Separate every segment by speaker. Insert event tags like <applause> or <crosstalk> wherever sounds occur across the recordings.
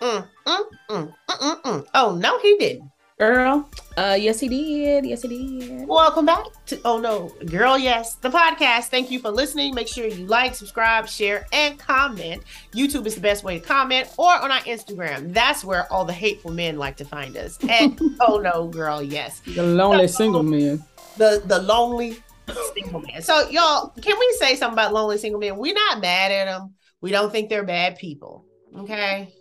Speaker 1: Mm, mm, mm, mm, mm, Oh no, he didn't.
Speaker 2: Girl, uh, yes, he did. Yes, he did.
Speaker 1: Welcome back to Oh No, Girl, Yes, the podcast. Thank you for listening. Make sure you like, subscribe, share, and comment. YouTube is the best way to comment, or on our Instagram. That's where all the hateful men like to find us. And <laughs> Oh No, Girl, Yes,
Speaker 2: the lonely so, single man.
Speaker 1: The the lonely single man. So y'all, can we say something about lonely single men? We're not mad at them. We don't think they're bad people. Okay.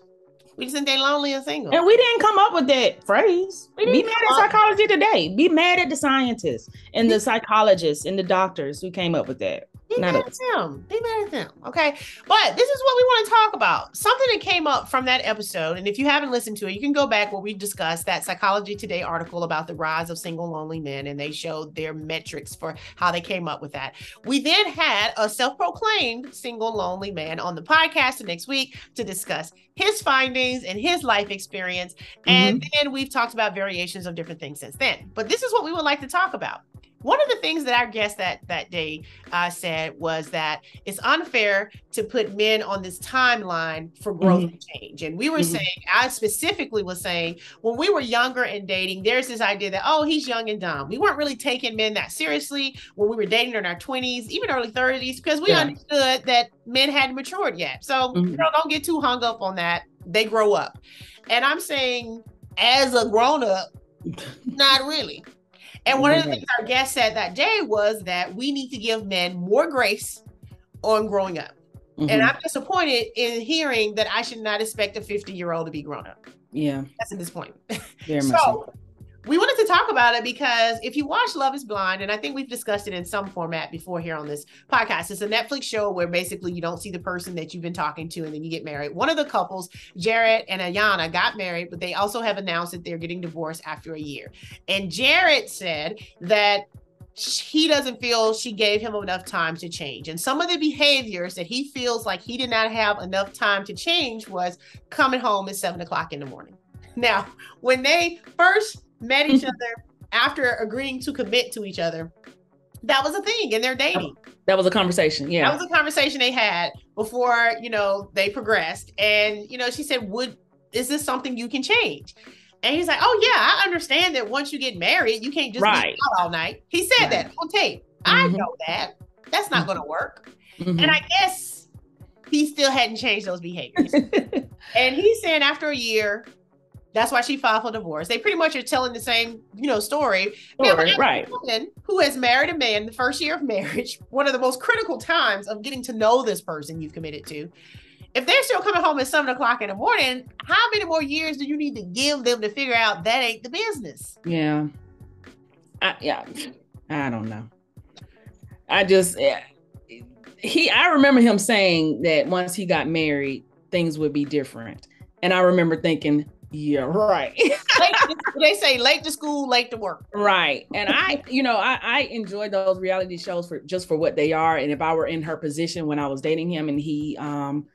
Speaker 1: We just think they're lonely and single.
Speaker 2: And we didn't come up with that phrase. Be mad at psychology today. Be mad at the scientists and the psychologists and the doctors who came up with that.
Speaker 1: Be mad at them. Be mad at them. Okay. But this is what we want to talk about. Something that came up from that episode. And if you haven't listened to it, you can go back where we discussed that Psychology Today article about the rise of single lonely men. And they showed their metrics for how they came up with that. We then had a self proclaimed single lonely man on the podcast next week to discuss his findings and his life experience. And mm-hmm. then we've talked about variations of different things since then. But this is what we would like to talk about one of the things that our guest that that day uh, said was that it's unfair to put men on this timeline for growth mm-hmm. and change. And we were mm-hmm. saying, I specifically was saying, when we were younger and dating, there's this idea that oh, he's young and dumb. We weren't really taking men that seriously when we were dating in our 20s, even early 30s, because we yeah. understood that men hadn't matured yet. So mm-hmm. you know, don't get too hung up on that. They grow up, and I'm saying, as a grown up, <laughs> not really. And one of the things our guest said that day was that we need to give men more grace on growing up. Mm-hmm. And I'm disappointed in hearing that I should not expect a 50 year old to be grown up.
Speaker 2: Yeah.
Speaker 1: That's a disappointment. <laughs> So we wanted to talk about it because if you watch Love is Blind, and I think we've discussed it in some format before here on this podcast, it's a Netflix show where basically you don't see the person that you've been talking to and then you get married. One of the couples, Jared and Ayana, got married, but they also have announced that they're getting divorced after a year. And Jared said that he doesn't feel she gave him enough time to change. And some of the behaviors that he feels like he did not have enough time to change was coming home at seven o'clock in the morning. Now, when they first met each other after agreeing to commit to each other. That was a thing and they're dating.
Speaker 2: That was a conversation. Yeah.
Speaker 1: That was a conversation they had before, you know, they progressed. And, you know, she said, Would is this something you can change? And he's like, Oh yeah, I understand that once you get married, you can't just right. be out all night. He said right. that on tape. Mm-hmm. I know that. That's not gonna work. Mm-hmm. And I guess he still hadn't changed those behaviors. <laughs> and he's saying after a year, that's why she filed for divorce. They pretty much are telling the same, you know, story.
Speaker 2: story right.
Speaker 1: Woman who has married a man the first year of marriage, <laughs> one of the most critical times of getting to know this person you've committed to. If they're still coming home at seven o'clock in the morning, how many more years do you need to give them to figure out that ain't the business?
Speaker 2: Yeah. I, yeah. I don't know. I just eh, he I remember him saying that once he got married, things would be different. And I remember thinking, yeah, right. <laughs>
Speaker 1: they say late to school, late to work.
Speaker 2: Right. And I, you know, I, I enjoy those reality shows for just for what they are. And if I were in her position when I was dating him and he um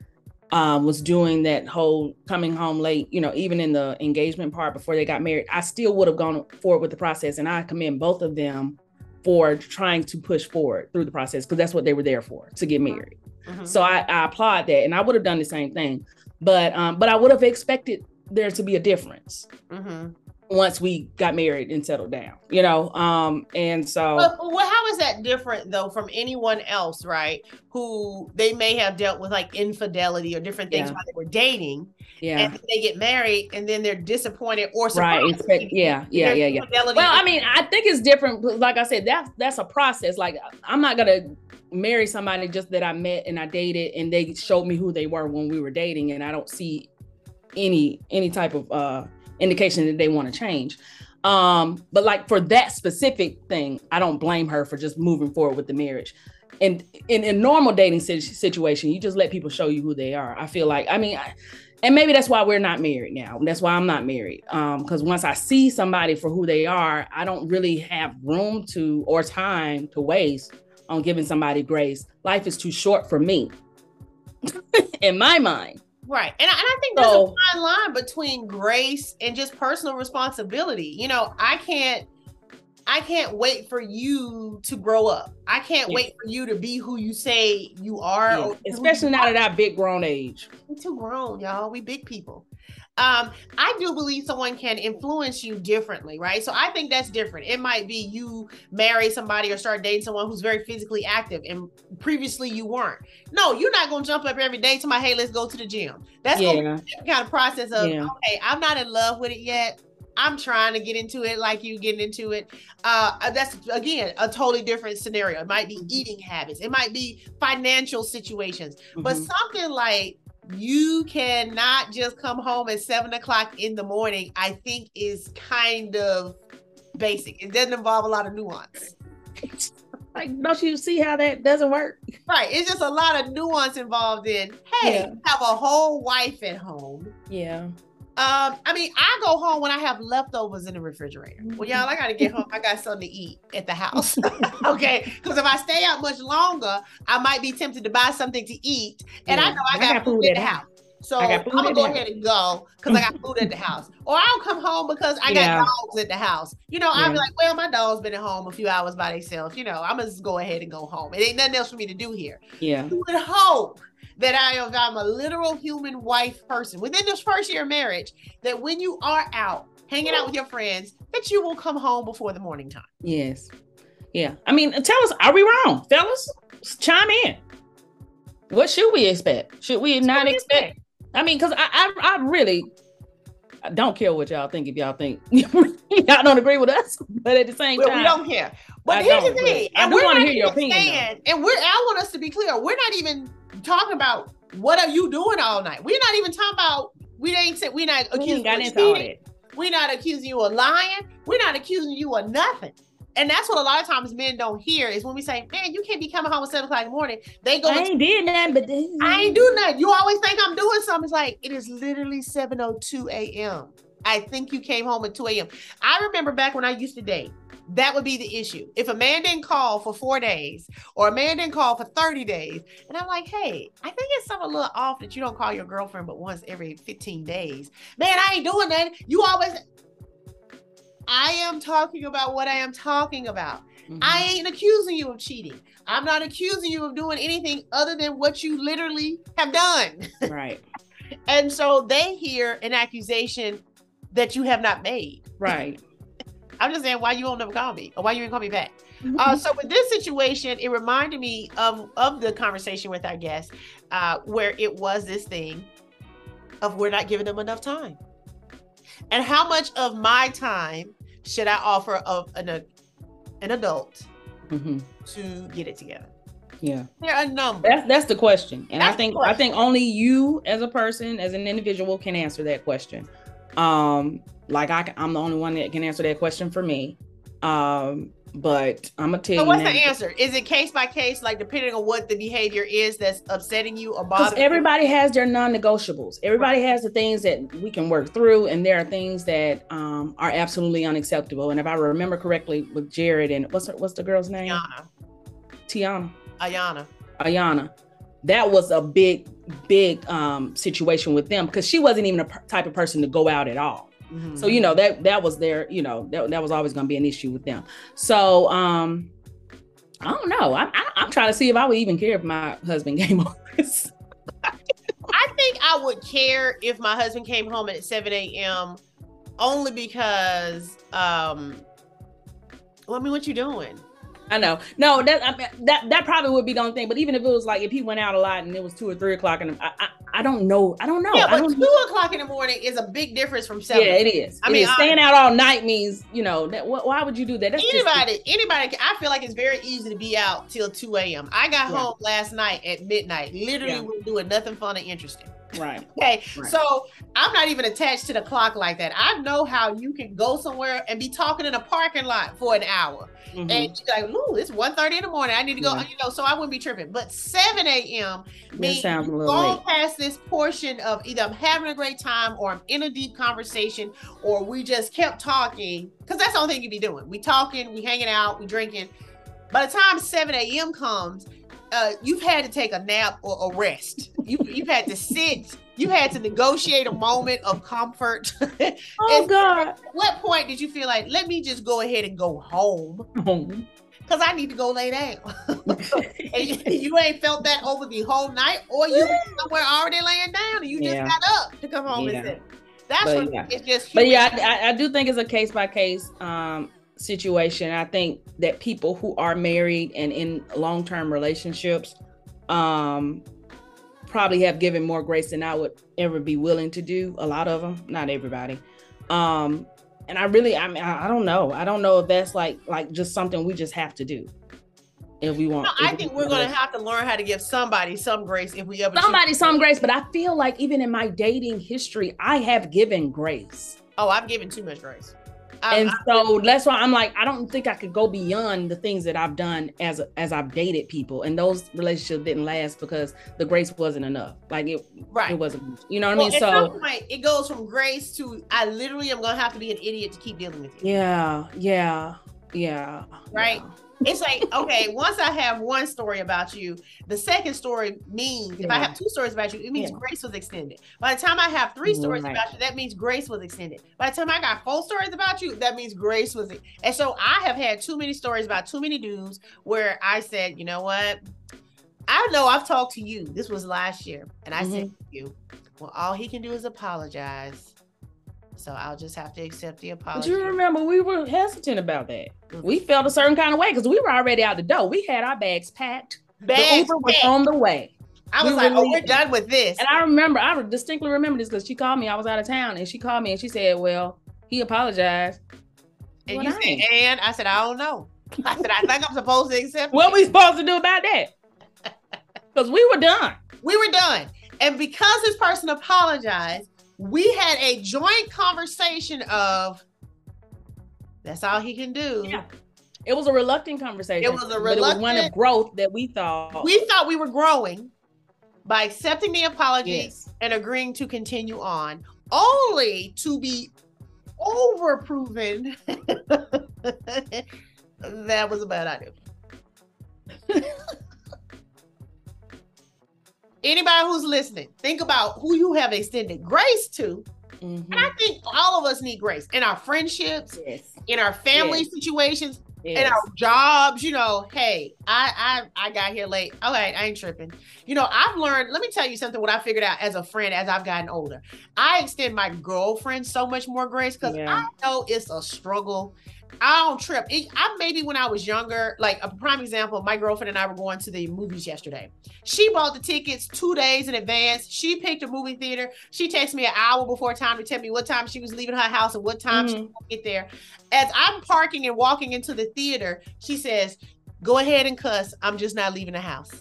Speaker 2: um was doing that whole coming home late, you know, even in the engagement part before they got married, I still would have gone forward with the process. And I commend both of them for trying to push forward through the process because that's what they were there for to get married. Mm-hmm. So I, I applaud that. And I would have done the same thing. But um, but I would have expected there to be a difference mm-hmm. once we got married and settled down, you know. Um, and so,
Speaker 1: well, well, how is that different though from anyone else, right? Who they may have dealt with like infidelity or different things yeah. while they were dating, yeah, and they get married and then they're disappointed or surprised.
Speaker 2: Right? Yeah, yeah, yeah, yeah. Well, I mean, I think it's different. Like I said, that's that's a process. Like I'm not gonna marry somebody just that I met and I dated and they showed me who they were when we were dating and I don't see any any type of uh indication that they want to change. Um but like for that specific thing i don't blame her for just moving forward with the marriage. And in a normal dating situation you just let people show you who they are. I feel like i mean I, and maybe that's why we're not married now. That's why i'm not married. Um because once i see somebody for who they are i don't really have room to or time to waste on giving somebody grace. Life is too short for me <laughs> in my mind
Speaker 1: Right. And I, and I think there's so, a fine line between grace and just personal responsibility. You know, I can't I can't wait for you to grow up. I can't yeah. wait for you to be who you say you are. Yeah.
Speaker 2: Especially now at that big grown age.
Speaker 1: We too grown, y'all. We big people. Um, I do believe someone can influence you differently, right? So I think that's different. It might be you marry somebody or start dating someone who's very physically active and previously you weren't. No, you're not gonna jump up every day to my hey, let's go to the gym. That's yeah. kind of process of yeah. okay, I'm not in love with it yet. I'm trying to get into it like you getting into it. Uh, that's again a totally different scenario. It might be eating habits, it might be financial situations, mm-hmm. but something like you cannot just come home at seven o'clock in the morning, I think is kind of basic. It doesn't involve a lot of nuance.
Speaker 2: like, don't you see how that doesn't work?
Speaker 1: Right. It's just a lot of nuance involved in, hey, yeah. have a whole wife at home.
Speaker 2: Yeah.
Speaker 1: Um, I mean, I go home when I have leftovers in the refrigerator. Well, y'all, I gotta get home. I got something to eat at the house. <laughs> okay. Because if I stay out much longer, I might be tempted to buy something to eat. And yeah. I know I got, I got food, food in the house. house. So I'm gonna go ahead and go because I got food at the house. <laughs> Or I'll come home because I yeah. got dogs at the house. You know, I'll be like, well, my dog's been at home a few hours by themselves. You know, I'm gonna just go ahead and go home. It ain't nothing else for me to do here.
Speaker 2: Yeah.
Speaker 1: You would hope that I am I'm a literal human wife person within this first year of marriage, that when you are out hanging out with your friends, that you will come home before the morning time.
Speaker 2: Yes. Yeah. I mean, tell us, are we wrong, fellas? Chime in. What should we expect? Should we not expect? I mean, because I, I, I really I don't care what y'all think if y'all think <laughs> y'all don't agree with us, but at the same well, time,
Speaker 1: we don't care. But
Speaker 2: I
Speaker 1: here's the thing,
Speaker 2: I do want to hear your opinion.
Speaker 1: And we're I want us to be clear. We're not even talking about what are you doing all night. We're not even talking about we ain't said we're not accusing we you of cheating. We're not accusing you of lying. We're not accusing you of nothing. And that's what a lot of times men don't hear is when we say, "Man, you can't be coming home at seven o'clock in the morning." They go,
Speaker 2: "I ain't did nothing, but
Speaker 1: I ain't doing nothing." You always think I'm doing something. It's like it is literally seven o oh two a.m. I think you came home at two a.m. I remember back when I used to date. That would be the issue. If a man didn't call for four days or a man didn't call for 30 days, and I'm like, hey, I think it's something a little off that you don't call your girlfriend but once every 15 days. Man, I ain't doing that. You always, I am talking about what I am talking about. Mm-hmm. I ain't accusing you of cheating. I'm not accusing you of doing anything other than what you literally have done. <laughs>
Speaker 2: Right.
Speaker 1: and so they hear an accusation that you have not made.
Speaker 2: Right.
Speaker 1: I'm just saying why you won't never call me or why you didn't call me back. Mm-hmm. Uh, so with this situation, it reminded me of of the conversation with our guest, uh, where it was this thing of we're not giving them enough time, and how much of my time should I offer of an an adult mm-hmm. to get it together?
Speaker 2: Yeah,
Speaker 1: there are a number.
Speaker 2: That's that's the question, and that's I think I think only you as a person, as an individual, can answer that question. Um, like I, I'm the only one that can answer that question for me. Um, but I'm gonna tell so
Speaker 1: you. what's the answer? Is it case by case, like depending on what the behavior is that's upsetting you or bothering?
Speaker 2: Everybody you? has their non-negotiables. Everybody right. has the things that we can work through, and there are things that um, are absolutely unacceptable. And if I remember correctly, with Jared and what's her, what's the girl's name?
Speaker 1: Tiana.
Speaker 2: Tiana.
Speaker 1: Ayana.
Speaker 2: Ayana. That was a big, big um, situation with them because she wasn't even a p- type of person to go out at all. Mm-hmm. So you know that that was their you know that, that was always going to be an issue with them. So um I don't know. I, I am trying to see if I would even care if my husband <laughs> came home.
Speaker 1: I think I would care if my husband came home at 7 a.m. only because um well, I mean, what you doing?
Speaker 2: I know. No, that I mean, that that probably would be the only thing. But even if it was like if he went out a lot and it was two or three o'clock, and I, I, I don't know. I don't know.
Speaker 1: Yeah, but
Speaker 2: two
Speaker 1: know. o'clock in the morning is a big difference from seven.
Speaker 2: Yeah, it is. I it mean, is. staying out all night means you know that. Why would you do that?
Speaker 1: That's anybody, anybody. I feel like it's very easy to be out till two a.m. I got yeah. home last night at midnight. Literally, yeah. we doing nothing fun or interesting.
Speaker 2: Right.
Speaker 1: Okay.
Speaker 2: Right.
Speaker 1: So I'm not even attached to the clock like that. I know how you can go somewhere and be talking in a parking lot for an hour. Mm-hmm. And you're like, ooh, it's 1 30 in the morning. I need to go, yeah. you know, so I wouldn't be tripping. But 7 a.m. means going past this portion of either I'm having a great time or I'm in a deep conversation or we just kept talking. Because that's the only thing you'd be doing. We talking, we hanging out, we drinking. By the time 7 a.m. comes, uh, you've had to take a nap or a rest. You, you've had to sit. You had to negotiate a moment of comfort. <laughs>
Speaker 2: oh God!
Speaker 1: At what point did you feel like, let me just go ahead and go home?
Speaker 2: Home.
Speaker 1: Because I need to go lay down. <laughs> and <laughs> you ain't felt that over the whole night, or you somewhere already laying down and you just yeah. got up to come home yeah. and sit. That's but, what yeah. it's just.
Speaker 2: But yeah, I, I, do think it's a case by case um, situation. I think that people who are married and in long term relationships um, probably have given more grace than I would ever be willing to do. A lot of them, not everybody. Um, and I really, I mean, I, I don't know. I don't know if that's like like just something we just have to do if we want.
Speaker 1: No, I think we're going to have to learn how to give somebody some grace if we ever
Speaker 2: somebody some grace. But I feel like even in my dating history, I have given grace.
Speaker 1: Oh, I've given too much grace.
Speaker 2: And I, so that's why I'm like, I don't think I could go beyond the things that I've done as as I've dated people, and those relationships didn't last because the grace wasn't enough. Like it, right? It wasn't. You know what well, I mean?
Speaker 1: so point, it goes from grace to I literally am gonna have to be an idiot to keep dealing with
Speaker 2: you. Yeah, yeah, yeah.
Speaker 1: Right. Yeah it's like okay once i have one story about you the second story means yeah. if i have two stories about you it means yeah. grace was extended by the time i have three stories right. about you that means grace was extended by the time i got four stories about you that means grace was and so i have had too many stories about too many dudes where i said you know what i know i've talked to you this was last year and i mm-hmm. said to you well all he can do is apologize so I'll just have to accept the apology.
Speaker 2: But you remember we were hesitant about that. Mm-hmm. We felt a certain kind of way because we were already out the door. We had our bags packed. Bags the Uber was on the way.
Speaker 1: I was we like, "Oh, we're done with this."
Speaker 2: And I remember, I distinctly remember this because she called me. I was out of town, and she called me and she said, "Well, he apologized."
Speaker 1: And what you I said, "And I said, I don't know." I said, "I think I'm supposed to accept."
Speaker 2: what we supposed to do about that? <laughs> Because we were done.
Speaker 1: We were done, and because this person apologized, we had a joint conversation of that's all he can do.
Speaker 2: Yeah. It was a reluctant conversation.
Speaker 1: It was a reluctant was
Speaker 2: one of growth that we thought
Speaker 1: we thought we were growing by accepting the apology yes. and agreeing to continue on, only to be overproven <laughs> that was a bad idea. Anybody who's listening, think about who you have extended grace to. Mm-hmm. And I think all of us need grace in our friendships, yes. in our family yes. situations, yes. in our jobs. You know, hey, I I I got here late. All right, I ain't tripping. You know, I've learned. Let me tell you something. What I figured out as a friend as I've gotten older, I extend my girlfriend so much more grace because yeah. I know it's a struggle I don't trip. It, I maybe when I was younger, like a prime example, my girlfriend and I were going to the movies yesterday. She bought the tickets two days in advance. She picked a movie theater. She texted me an hour before time to tell me what time she was leaving her house and what time mm-hmm. she would get there. As I'm parking and walking into the theater, she says, "Go ahead and cuss. I'm just not leaving the house."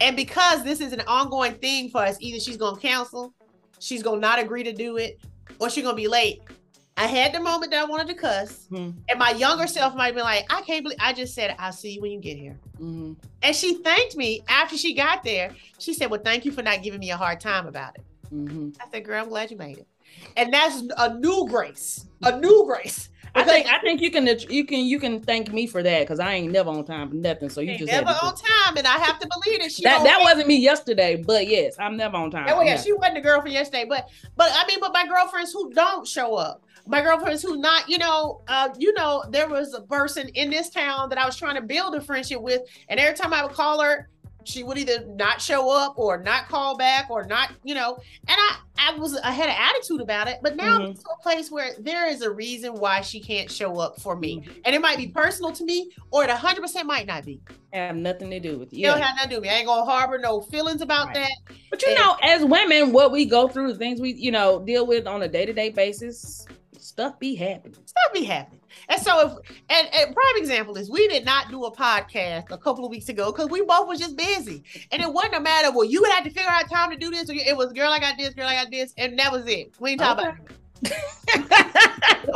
Speaker 1: And because this is an ongoing thing for us, either she's gonna cancel, she's gonna not agree to do it, or she's gonna be late I had the moment that I wanted to cuss, mm-hmm. and my younger self might be like, "I can't believe I just said I'll see you when you get here." Mm-hmm. And she thanked me after she got there. She said, "Well, thank you for not giving me a hard time about it." Mm-hmm. I said, "Girl, I'm glad you made it." And that's a new grace, a new grace.
Speaker 2: I think I think you can you can you can thank me for that because I ain't never on time for nothing. So you just
Speaker 1: never on time, and I have to believe it.
Speaker 2: She that that wasn't me yesterday, but yes, I'm never on time.
Speaker 1: Oh yeah, she wasn't the girlfriend yesterday, but but I mean, but my girlfriends who don't show up, my girlfriends who not, you know, uh, you know, there was a person in this town that I was trying to build a friendship with, and every time I would call her, she would either not show up or not call back or not, you know. And I, I was, I had an attitude about it, but now mm-hmm. I'm to a place where there is a reason why she can't show up for me, mm-hmm. and it might be personal to me, or it 100 percent might not be.
Speaker 2: I have nothing to do with
Speaker 1: you. It don't have nothing to do with me. I ain't gonna harbor no feelings about right. that.
Speaker 2: But you and, know, as women, what we go through, the things we, you know, deal with on a day to day basis, stuff be happening.
Speaker 1: Stuff be happening. And so if and, and prime example is we did not do a podcast a couple of weeks ago because we both was just busy. And it wasn't a matter, well, you would have to figure out time to do this, or it was girl, I got this, girl, I got this, and that was it. We didn't talk okay. about it. <laughs>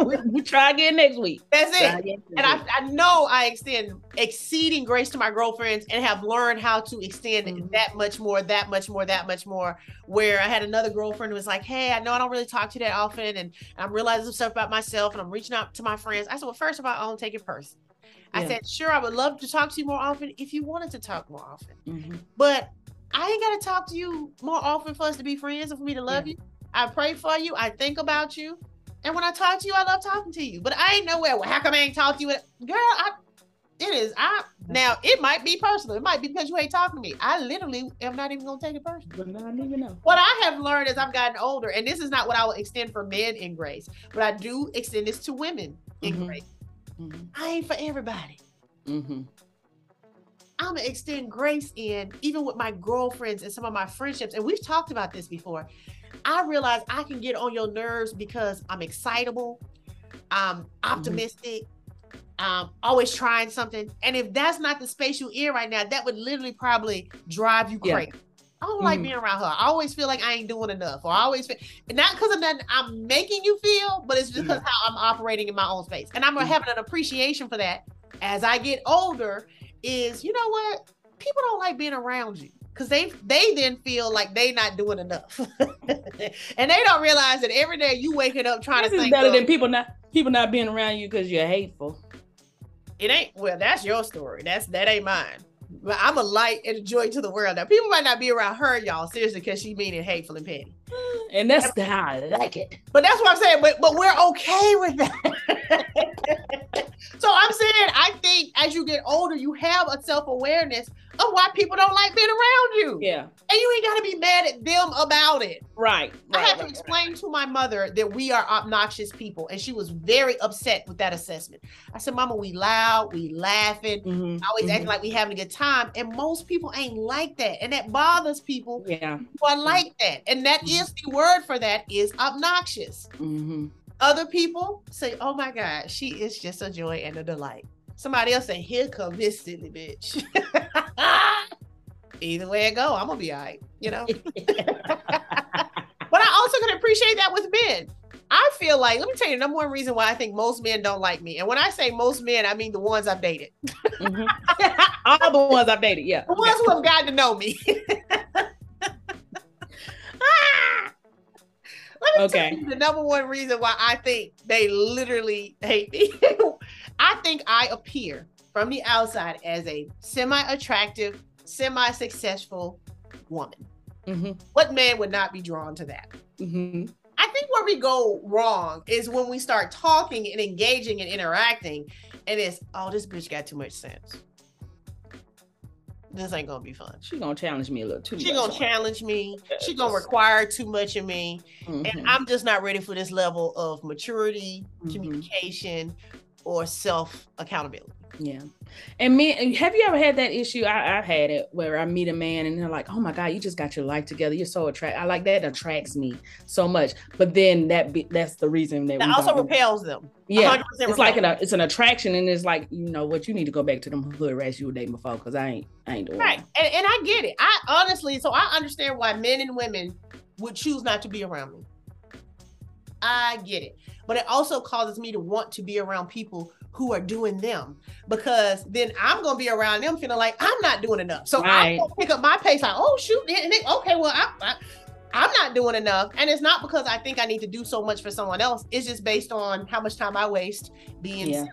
Speaker 2: we, we, try again next week.
Speaker 1: That's it. And I, I know I extend exceeding grace to my girlfriends and have learned how to extend mm-hmm. that much more, that much more, that much more. Where I had another girlfriend who was like, Hey, I know I don't really talk to you that often, and I'm realizing stuff about myself, and I'm reaching out to my friends. I said, Well, first of all, I don't take it personal. Yeah. I said, Sure, I would love to talk to you more often if you wanted to talk more often. Mm-hmm. But I ain't got to talk to you more often for us to be friends and for me to love yeah. you. I pray for you. I think about you. And when I talk to you, I love talking to you. But I ain't nowhere. Well, how come I ain't talk to you? Girl, I It is. I now it might be personal. It might be because you ain't talking to me. I literally am not even gonna take it personal.
Speaker 2: But not even know.
Speaker 1: What I have learned as I've gotten older, and this is not what I will extend for men in grace, but I do extend this to women in mm-hmm. grace. Mm-hmm. I ain't for everybody. Mm-hmm. I'm gonna extend grace in even with my girlfriends and some of my friendships. And we've talked about this before. I realize I can get on your nerves because I'm excitable, I'm mm-hmm. optimistic, mm-hmm. um, always trying something. And if that's not the space you're in right now, that would literally probably drive you crazy. Yeah. I don't mm-hmm. like being around her. I always feel like I ain't doing enough, or I always feel not because of that I'm making you feel, but it's just because yeah. how I'm operating in my own space, and I'm mm-hmm. having an appreciation for that as I get older is you know what people don't like being around you because they they then feel like they not doing enough <laughs> and they don't realize that every day you waking up trying
Speaker 2: this
Speaker 1: to
Speaker 2: is better than people not people not being around you because you're hateful
Speaker 1: it ain't well that's your story that's that ain't mine but I'm a light and a joy to the world. Now, people might not be around her, y'all, seriously, because she mean it hateful and petty.
Speaker 2: And that's how I like it.
Speaker 1: But that's what I'm saying. But but we're okay with that. <laughs> so I'm saying I think as you get older, you have a self-awareness of why people don't like being around you.
Speaker 2: Yeah. And
Speaker 1: you ain't got to be mad at them about it.
Speaker 2: Right. right
Speaker 1: I had
Speaker 2: right,
Speaker 1: to explain right. to my mother that we are obnoxious people, and she was very upset with that assessment. I said, Mama, we loud, we laughing, mm-hmm. always mm-hmm. acting like we having a good time. And most people ain't like that. And that bothers people
Speaker 2: yeah.
Speaker 1: who are like that. And that mm-hmm. is the word for that is obnoxious. Mm-hmm. Other people say, oh my God, she is just a joy and a delight. Somebody else say, here come this silly bitch. <laughs> Either way it go, I'm gonna be all right, you know. <laughs> but I also can appreciate that with men. I feel like, let me tell you, the number one reason why I think most men don't like me. And when I say most men, I mean the ones I've dated.
Speaker 2: mm-hmm. <laughs> All the ones I've dated, yeah.
Speaker 1: The ones who have gotten to know me. <laughs> okay. the number one reason why I think they literally hate me. <laughs> I think I appear from the outside as a semi-attractive, semi-successful woman. Mm-hmm. What man would not be drawn to that? Mm-hmm. I think where we go wrong is when we start talking and engaging and interacting, and it's oh, this bitch got too much sense this ain't gonna be fun.
Speaker 2: She gonna challenge me a little too.
Speaker 1: She gonna challenge me. She gonna require too much of me, mm-hmm. and I'm just not ready for this level of maturity, mm-hmm. communication, or self accountability.
Speaker 2: Yeah. And me, have you ever had that issue? I, I had it where I meet a man and they're like, oh my God, you just got your life together. You're so attractive. I like that attracts me so much. But then that be, that's the reason that,
Speaker 1: that also repels them.
Speaker 2: Yeah. It's repels. like an, it's an attraction and it's like, you know what, you need to go back to them hood rats you were dating before because I ain't, I ain't doing
Speaker 1: Right. And, and I get it. I honestly, so I understand why men and women would choose not to be around me. I get it. But it also causes me to want to be around people who are doing them because then I'm gonna be around them feeling like I'm not doing enough. So right. I'm gonna pick up my pace like, oh shoot, okay, well I, I I'm not doing enough. And it's not because I think I need to do so much for someone else. It's just based on how much time I waste being yeah.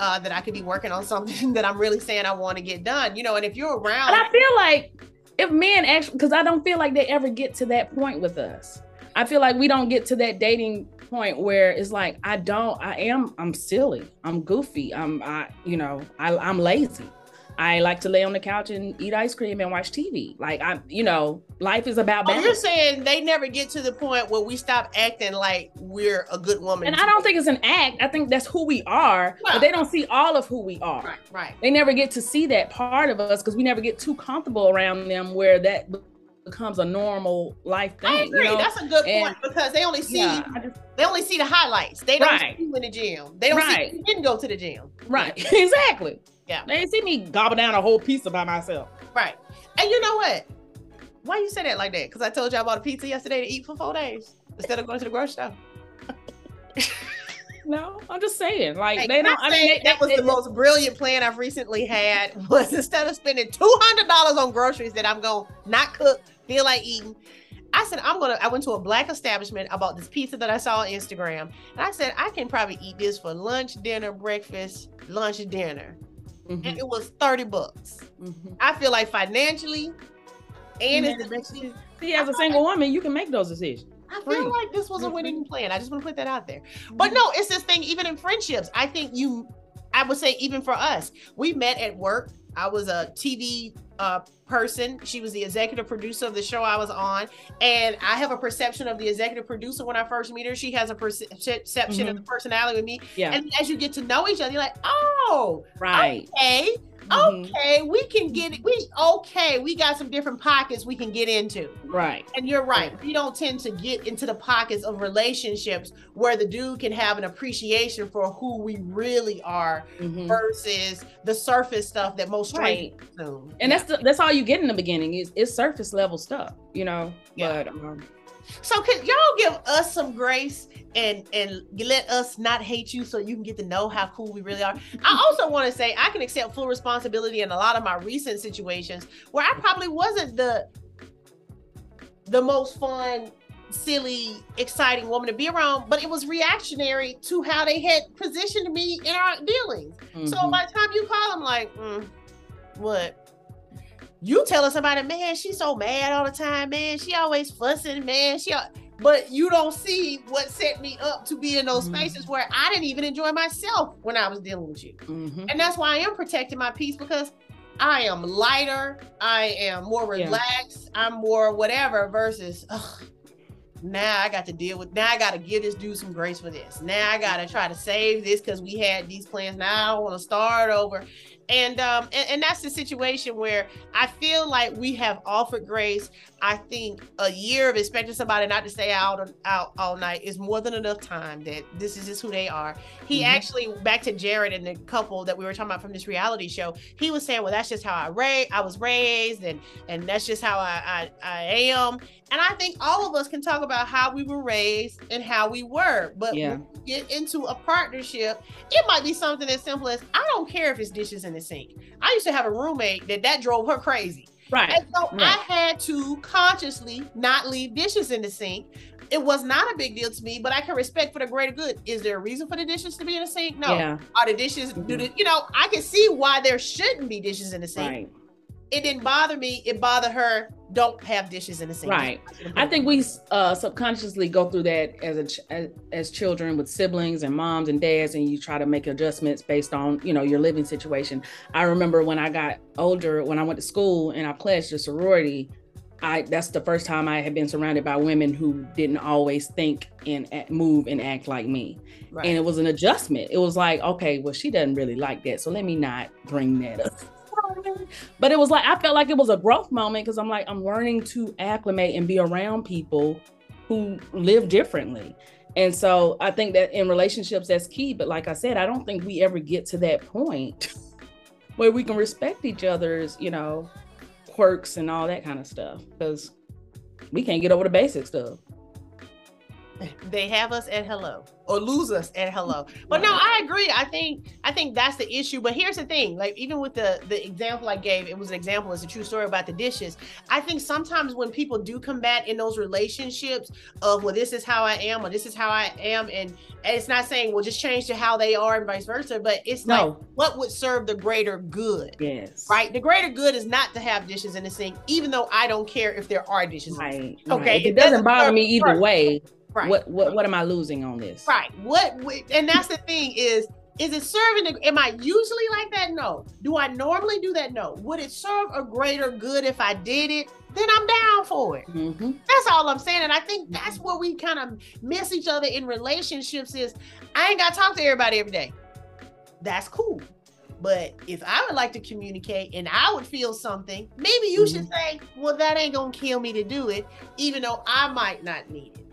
Speaker 1: uh, that I could be working on <laughs> something that I'm really saying I want to get done. You know, and if you're around
Speaker 2: But I feel like if men actually because I don't feel like they ever get to that point with us. I feel like we don't get to that dating point where it's like I don't, I am, I'm silly, I'm goofy, I'm, I, you know, I, I'm lazy. I like to lay on the couch and eat ice cream and watch TV. Like I'm, you know, life is about balance.
Speaker 1: Oh, you're saying they never get to the point where we stop acting like we're a good woman.
Speaker 2: And I don't think it's an act. I think that's who we are, well, but they don't see all of who we are.
Speaker 1: Right, right.
Speaker 2: They never get to see that part of us because we never get too comfortable around them where that becomes a normal life thing. I
Speaker 1: agree.
Speaker 2: You know?
Speaker 1: That's a good and, point because they only see yeah, just, they only see the highlights. They don't right. see you in the gym. They don't right. see you didn't go to the gym.
Speaker 2: Right. <laughs> exactly.
Speaker 1: Yeah.
Speaker 2: They didn't see me gobble down a whole pizza by myself.
Speaker 1: Right. And you know what? Why you say that like that? Because I told you I bought a pizza yesterday to eat for four days instead of going to the grocery store. <laughs>
Speaker 2: No, I'm just saying, like hey, they don't. I mean, they,
Speaker 1: that was
Speaker 2: they,
Speaker 1: the they, most brilliant plan I've recently had. <laughs> Was instead of spending two hundred dollars on groceries that I'm going to not cook, feel like eating. I said, I'm gonna. I went to a black establishment. I bought this pizza that I saw on Instagram, and I said, I can probably eat this for lunch, dinner, breakfast, lunch, dinner, mm-hmm. and it was thirty bucks. Mm-hmm. I feel like financially, and
Speaker 2: mm-hmm. see, as a single like, woman, you can make those decisions.
Speaker 1: I feel Free. like this was a winning plan. I just want to put that out there. But no, it's this thing. Even in friendships, I think you I would say even for us, we met at work. I was a TV uh, person. She was the executive producer of the show I was on. And I have a perception of the executive producer when I first meet her. She has a perception mm-hmm. of the personality with me. Yeah. And as you get to know each other, you're like, oh, right. Okay. Mm-hmm. Okay, we can get it. We okay, we got some different pockets we can get into.
Speaker 2: Right.
Speaker 1: And you're right. We don't tend to get into the pockets of relationships where the dude can have an appreciation for who we really are mm-hmm. versus the surface stuff that most right.
Speaker 2: And yeah. that's the, that's all you get in the beginning is it's surface level stuff, you know. Yeah. But um,
Speaker 1: so can y'all give us some grace and and let us not hate you so you can get to know how cool we really are. I also want to say I can accept full responsibility in a lot of my recent situations where I probably wasn't the the most fun, silly, exciting woman to be around, but it was reactionary to how they had positioned me in our dealings. Mm-hmm. So by the time you call, I'm like, mm, what? You telling somebody, man, she's so mad all the time, man. She always fussing, man. She, but you don't see what set me up to be in those mm-hmm. spaces where I didn't even enjoy myself when I was dealing with you. Mm-hmm. And that's why I am protecting my peace because I am lighter, I am more relaxed, yeah. I'm more whatever versus. Ugh, now I got to deal with now I got to give this dude some grace for this. Now I got to try to save this because we had these plans. Now I want to start over and um and, and, that's the situation where i feel like we have offered grace i think a year of expecting somebody not to stay out out all night is more than enough time that this is just who they are he mm-hmm. actually back to jared and the couple that we were talking about from this reality show he was saying well that's just how i ra- i was raised and and that's just how i i, I am and I think all of us can talk about how we were raised and how we were. But yeah. get into a partnership, it might be something as simple as I don't care if it's dishes in the sink. I used to have a roommate that that drove her crazy.
Speaker 2: Right.
Speaker 1: And so
Speaker 2: right.
Speaker 1: I had to consciously not leave dishes in the sink. It was not a big deal to me, but I can respect for the greater good. Is there a reason for the dishes to be in the sink? No. Yeah. Are the dishes mm-hmm. do the, you know, I can see why there shouldn't be dishes in the sink. Right it didn't bother me. It bothered her. Don't have dishes in the sink.
Speaker 2: Right. I think we uh, subconsciously go through that as a ch- as, as, children with siblings and moms and dads, and you try to make adjustments based on you know your living situation. I remember when I got older, when I went to school and I pledged a sorority. I that's the first time I had been surrounded by women who didn't always think and move and act like me. Right. And it was an adjustment. It was like, okay, well, she doesn't really like that. So let me not bring that up. But it was like I felt like it was a growth moment because I'm like I'm learning to acclimate and be around people who live differently. And so I think that in relationships that's key. But like I said, I don't think we ever get to that point <laughs> where we can respect each other's, you know, quirks and all that kind of stuff because we can't get over the basic stuff. <laughs>
Speaker 1: They have us at hello or lose us at hello. But no, I agree. I think I think that's the issue. But here's the thing: like even with the the example I gave, it was an example. It's a true story about the dishes. I think sometimes when people do combat in those relationships of well, this is how I am or this is how I am, and, and it's not saying well just change to how they are and vice versa, but it's no. like what would serve the greater good.
Speaker 2: Yes.
Speaker 1: Right. The greater good is not to have dishes in the sink, even though I don't care if there are dishes.
Speaker 2: Right. Okay. Right. It, it, doesn't, doesn't bother me either way. Right. What what what am I losing on this?
Speaker 1: Right. What and that's the thing is is it serving am I usually like that? No. Do I normally do that? No. Would it serve a greater good if I did it? Then I'm down for it. Mm-hmm. That's all I'm saying. And I think that's where we kind of miss each other in relationships is I ain't got to talk to everybody every day. That's cool. But if I would like to communicate and I would feel something, maybe you mm-hmm. should say, well, that ain't going to kill me to do it, even though I might not need it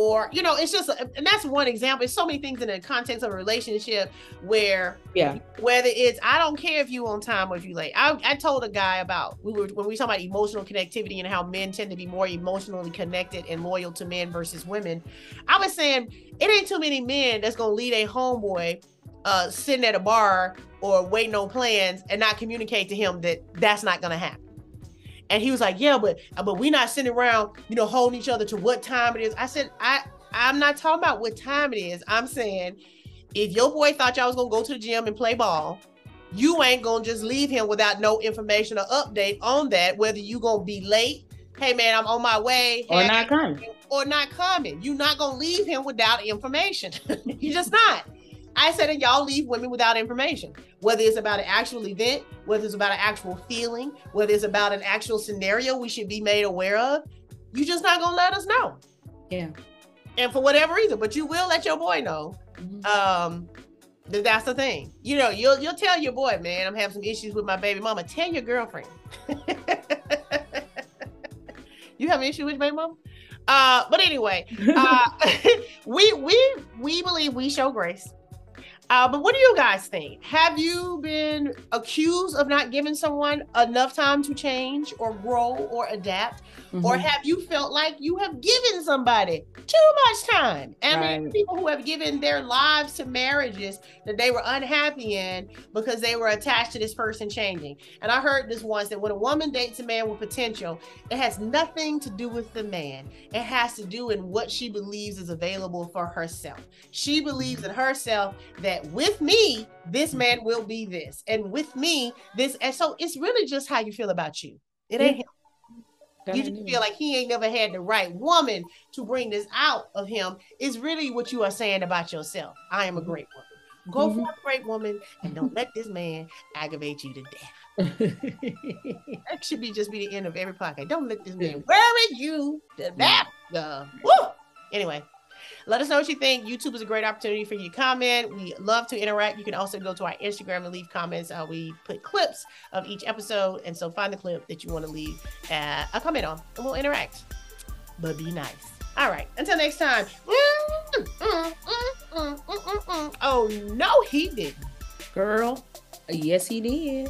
Speaker 1: or you know it's just and that's one example. It's so many things in the context of a relationship where
Speaker 2: yeah.
Speaker 1: whether it's i don't care if you on time or if you late. I, I told a guy about we were when we talk about emotional connectivity and how men tend to be more emotionally connected and loyal to men versus women i was saying it ain't too many men that's gonna lead a homeboy uh sitting at a bar or waiting on plans and not communicate to him that that's not gonna happen and he was like, yeah, but uh, but we not sitting around, you know, holding each other to what time it is. I said, I I'm not talking about what time it is. I'm saying if your boy thought y'all was gonna go to the gym and play ball, you ain't gonna just leave him without no information or update on that, whether you gonna be late. Hey man, I'm on my way.
Speaker 2: Or not coming.
Speaker 1: Or not coming. You're not gonna leave him without information. <laughs> You're just not. I said, and y'all leave women without information, whether it's about an actual event, whether it's about an actual feeling, whether it's about an actual scenario we should be made aware of. You're just not gonna let us know.
Speaker 2: Yeah.
Speaker 1: And for whatever reason, but you will let your boy know. Mm-hmm. Um, that that's the thing. You know, you'll you'll tell your boy, man, I'm having some issues with my baby mama. Tell your girlfriend. <laughs> you have an issue with your baby mama? Uh, but anyway, uh, <laughs> we we we believe we show grace. Uh, but what do you guys think? Have you been accused of not giving someone enough time to change or grow or adapt? Mm-hmm. Or have you felt like you have given somebody too much time? And right. I mean, people who have given their lives to marriages that they were unhappy in because they were attached to this person changing. And I heard this once that when a woman dates a man with potential, it has nothing to do with the man. It has to do in what she believes is available for herself. She believes in herself that with me, this man will be this. And with me, this. And so it's really just how you feel about you. It ain't him. You just feel like he ain't never had the right woman to bring this out of him. Is really what you are saying about yourself. I am a great woman. Go mm-hmm. for a great woman and don't let this man aggravate you to death. <laughs> that should be just be the end of every podcast. Don't let this man worry you to death. Uh, woo! Anyway, let us know what you think. YouTube is a great opportunity for you to comment. We love to interact. You can also go to our Instagram and leave comments. Uh, we put clips of each episode. And so find the clip that you want to leave uh, a comment on and we'll interact. But be nice. All right. Until next time. Mm-hmm. Mm-hmm. Mm-hmm. oh, no, he didn't.
Speaker 2: Girl. Yes, he did.